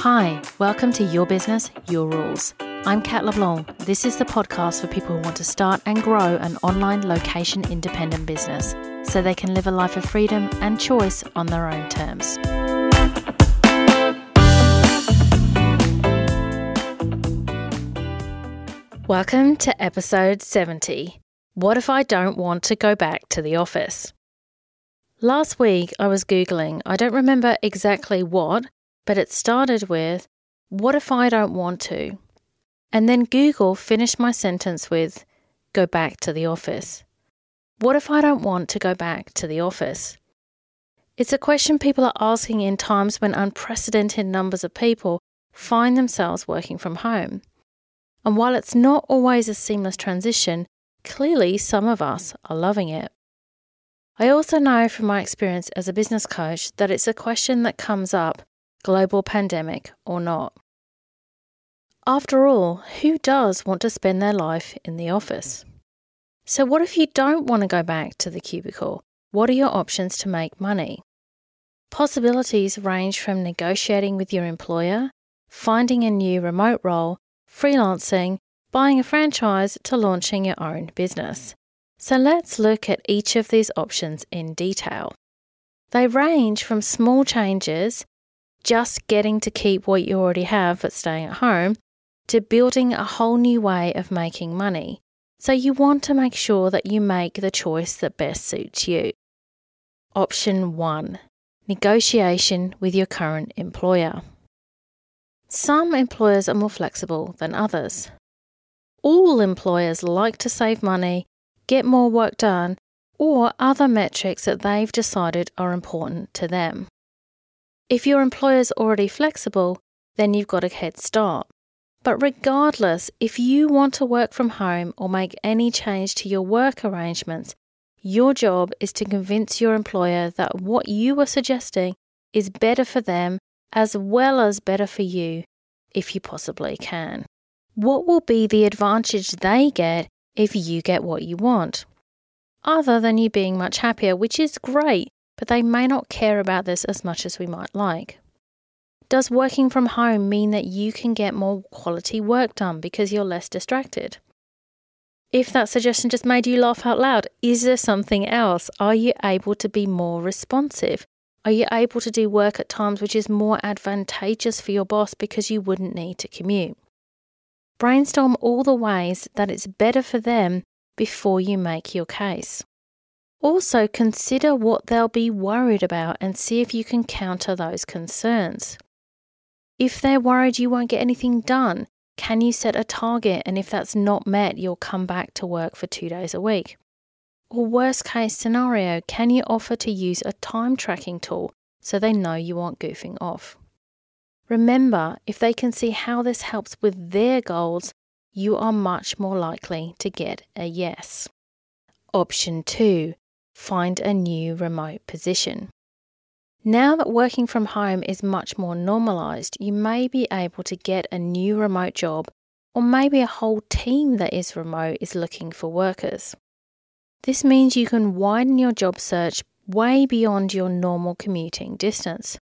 Hi, welcome to Your Business, Your Rules. I'm Kat LeBlanc. This is the podcast for people who want to start and grow an online location independent business so they can live a life of freedom and choice on their own terms. Welcome to episode 70 What if I don't want to go back to the office? Last week I was Googling, I don't remember exactly what, but it started with, What if I don't want to? And then Google finished my sentence with, Go back to the office. What if I don't want to go back to the office? It's a question people are asking in times when unprecedented numbers of people find themselves working from home. And while it's not always a seamless transition, clearly some of us are loving it. I also know from my experience as a business coach that it's a question that comes up global pandemic or not. After all, who does want to spend their life in the office? So, what if you don't want to go back to the cubicle? What are your options to make money? Possibilities range from negotiating with your employer, finding a new remote role, freelancing, buying a franchise, to launching your own business. So, let's look at each of these options in detail. They range from small changes just getting to keep what you already have but staying at home, to building a whole new way of making money. So you want to make sure that you make the choice that best suits you. Option 1 Negotiation with your current employer. Some employers are more flexible than others. All employers like to save money, get more work done, or other metrics that they've decided are important to them. If your employer's already flexible, then you've got a head start. But regardless, if you want to work from home or make any change to your work arrangements, your job is to convince your employer that what you are suggesting is better for them as well as better for you, if you possibly can. What will be the advantage they get if you get what you want? Other than you being much happier, which is great, but they may not care about this as much as we might like. Does working from home mean that you can get more quality work done because you're less distracted? If that suggestion just made you laugh out loud, is there something else? Are you able to be more responsive? Are you able to do work at times which is more advantageous for your boss because you wouldn't need to commute? Brainstorm all the ways that it's better for them before you make your case. Also, consider what they'll be worried about and see if you can counter those concerns. If they're worried you won't get anything done, can you set a target and if that's not met, you'll come back to work for two days a week? Or, worst case scenario, can you offer to use a time tracking tool so they know you aren't goofing off? Remember, if they can see how this helps with their goals, you are much more likely to get a yes. Option 2 find a new remote position. Now that working from home is much more normalized, you may be able to get a new remote job, or maybe a whole team that is remote is looking for workers. This means you can widen your job search way beyond your normal commuting distance.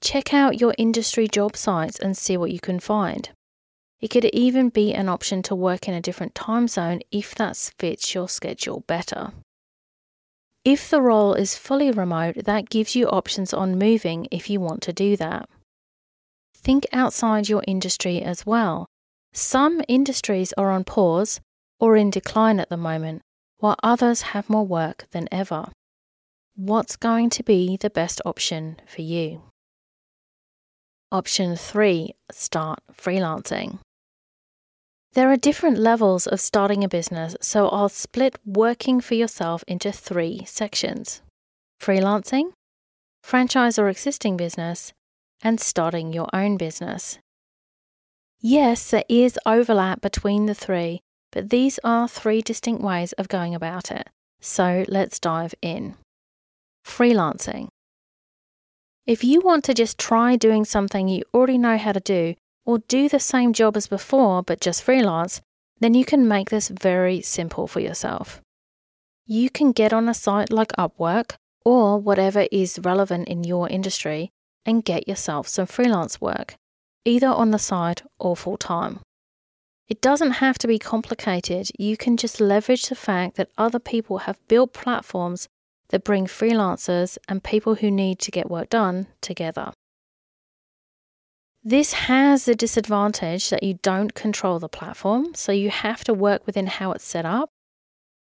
Check out your industry job sites and see what you can find. It could even be an option to work in a different time zone if that fits your schedule better. If the role is fully remote, that gives you options on moving if you want to do that. Think outside your industry as well. Some industries are on pause or in decline at the moment, while others have more work than ever. What's going to be the best option for you? Option 3 Start freelancing. There are different levels of starting a business, so I'll split working for yourself into three sections freelancing, franchise or existing business, and starting your own business. Yes, there is overlap between the three, but these are three distinct ways of going about it. So let's dive in. Freelancing. If you want to just try doing something you already know how to do, or do the same job as before but just freelance, then you can make this very simple for yourself. You can get on a site like Upwork or whatever is relevant in your industry and get yourself some freelance work, either on the side or full time. It doesn't have to be complicated. You can just leverage the fact that other people have built platforms that bring freelancers and people who need to get work done together. This has the disadvantage that you don't control the platform, so you have to work within how it's set up.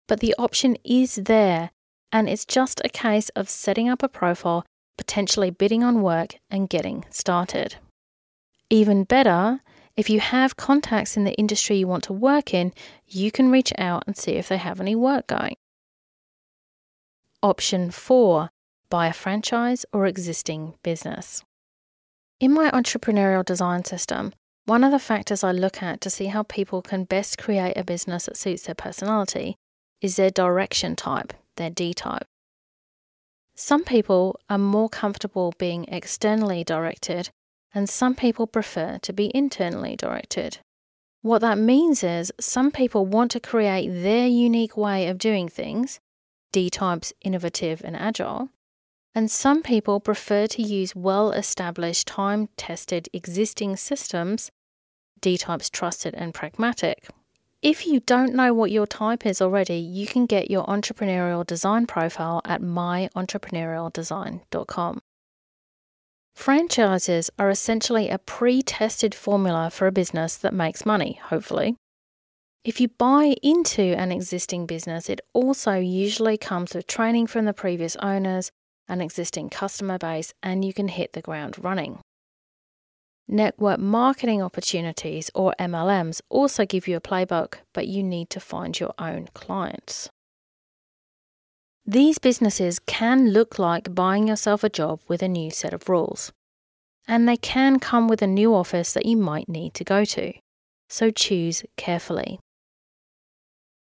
But the option is there, and it's just a case of setting up a profile, potentially bidding on work, and getting started. Even better, if you have contacts in the industry you want to work in, you can reach out and see if they have any work going. Option 4 Buy a franchise or existing business. In my entrepreneurial design system, one of the factors I look at to see how people can best create a business that suits their personality is their direction type, their D type. Some people are more comfortable being externally directed and some people prefer to be internally directed. What that means is some people want to create their unique way of doing things, D types innovative and agile, and some people prefer to use well established, time tested existing systems, D types trusted and pragmatic. If you don't know what your type is already, you can get your entrepreneurial design profile at myentrepreneurialdesign.com. Franchises are essentially a pre tested formula for a business that makes money, hopefully. If you buy into an existing business, it also usually comes with training from the previous owners, an existing customer base, and you can hit the ground running. Network marketing opportunities, or MLMs, also give you a playbook, but you need to find your own clients. These businesses can look like buying yourself a job with a new set of rules. And they can come with a new office that you might need to go to. So choose carefully.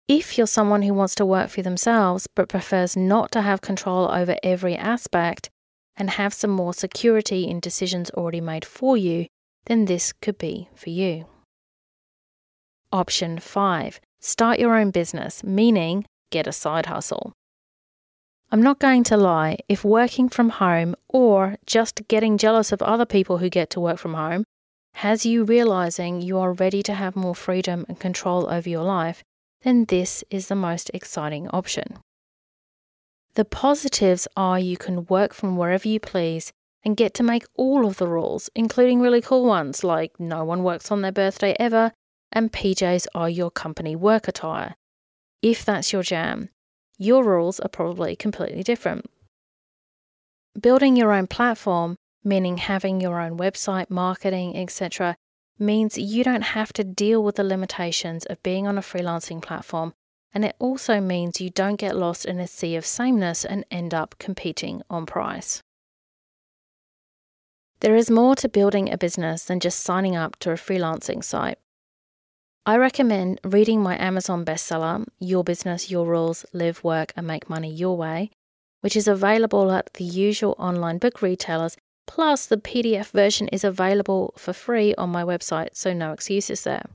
If you're someone who wants to work for themselves but prefers not to have control over every aspect and have some more security in decisions already made for you, then this could be for you. Option 5 Start your own business, meaning get a side hustle. I'm not going to lie, if working from home or just getting jealous of other people who get to work from home has you realizing you are ready to have more freedom and control over your life, then this is the most exciting option. The positives are you can work from wherever you please and get to make all of the rules, including really cool ones like no one works on their birthday ever and PJs are your company work attire. If that's your jam, your rules are probably completely different. Building your own platform, meaning having your own website, marketing, etc., means you don't have to deal with the limitations of being on a freelancing platform, and it also means you don't get lost in a sea of sameness and end up competing on price. There is more to building a business than just signing up to a freelancing site. I recommend reading my Amazon bestseller, Your Business, Your Rules Live, Work, and Make Money Your Way, which is available at the usual online book retailers. Plus, the PDF version is available for free on my website, so no excuses there.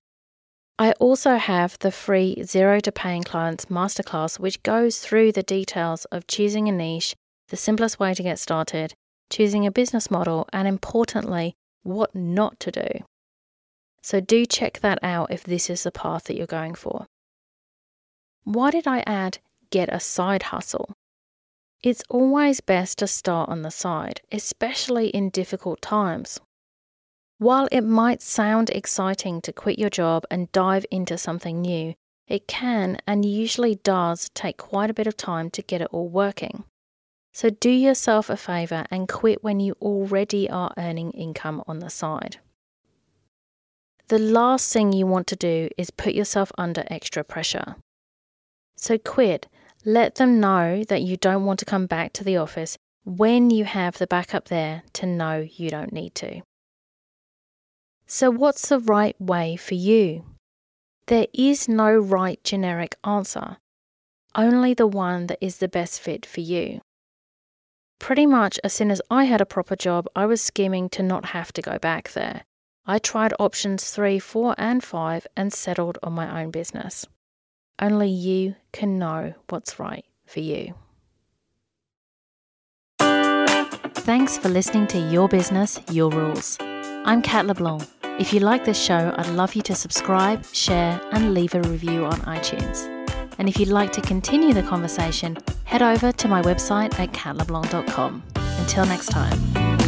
I also have the free Zero to Paying Clients Masterclass, which goes through the details of choosing a niche, the simplest way to get started, choosing a business model, and importantly, what not to do. So do check that out if this is the path that you're going for. Why did I add get a side hustle? It's always best to start on the side, especially in difficult times. While it might sound exciting to quit your job and dive into something new, it can and usually does take quite a bit of time to get it all working. So do yourself a favour and quit when you already are earning income on the side. The last thing you want to do is put yourself under extra pressure. So quit. Let them know that you don't want to come back to the office when you have the backup there to know you don't need to. So, what's the right way for you? There is no right generic answer, only the one that is the best fit for you. Pretty much as soon as I had a proper job, I was scheming to not have to go back there. I tried options 3, 4, and 5 and settled on my own business. Only you can know what's right for you. Thanks for listening to Your Business, Your Rules. I'm Kat LeBlanc. If you like this show, I'd love you to subscribe, share, and leave a review on iTunes. And if you'd like to continue the conversation, head over to my website at katleblanc.com. Until next time.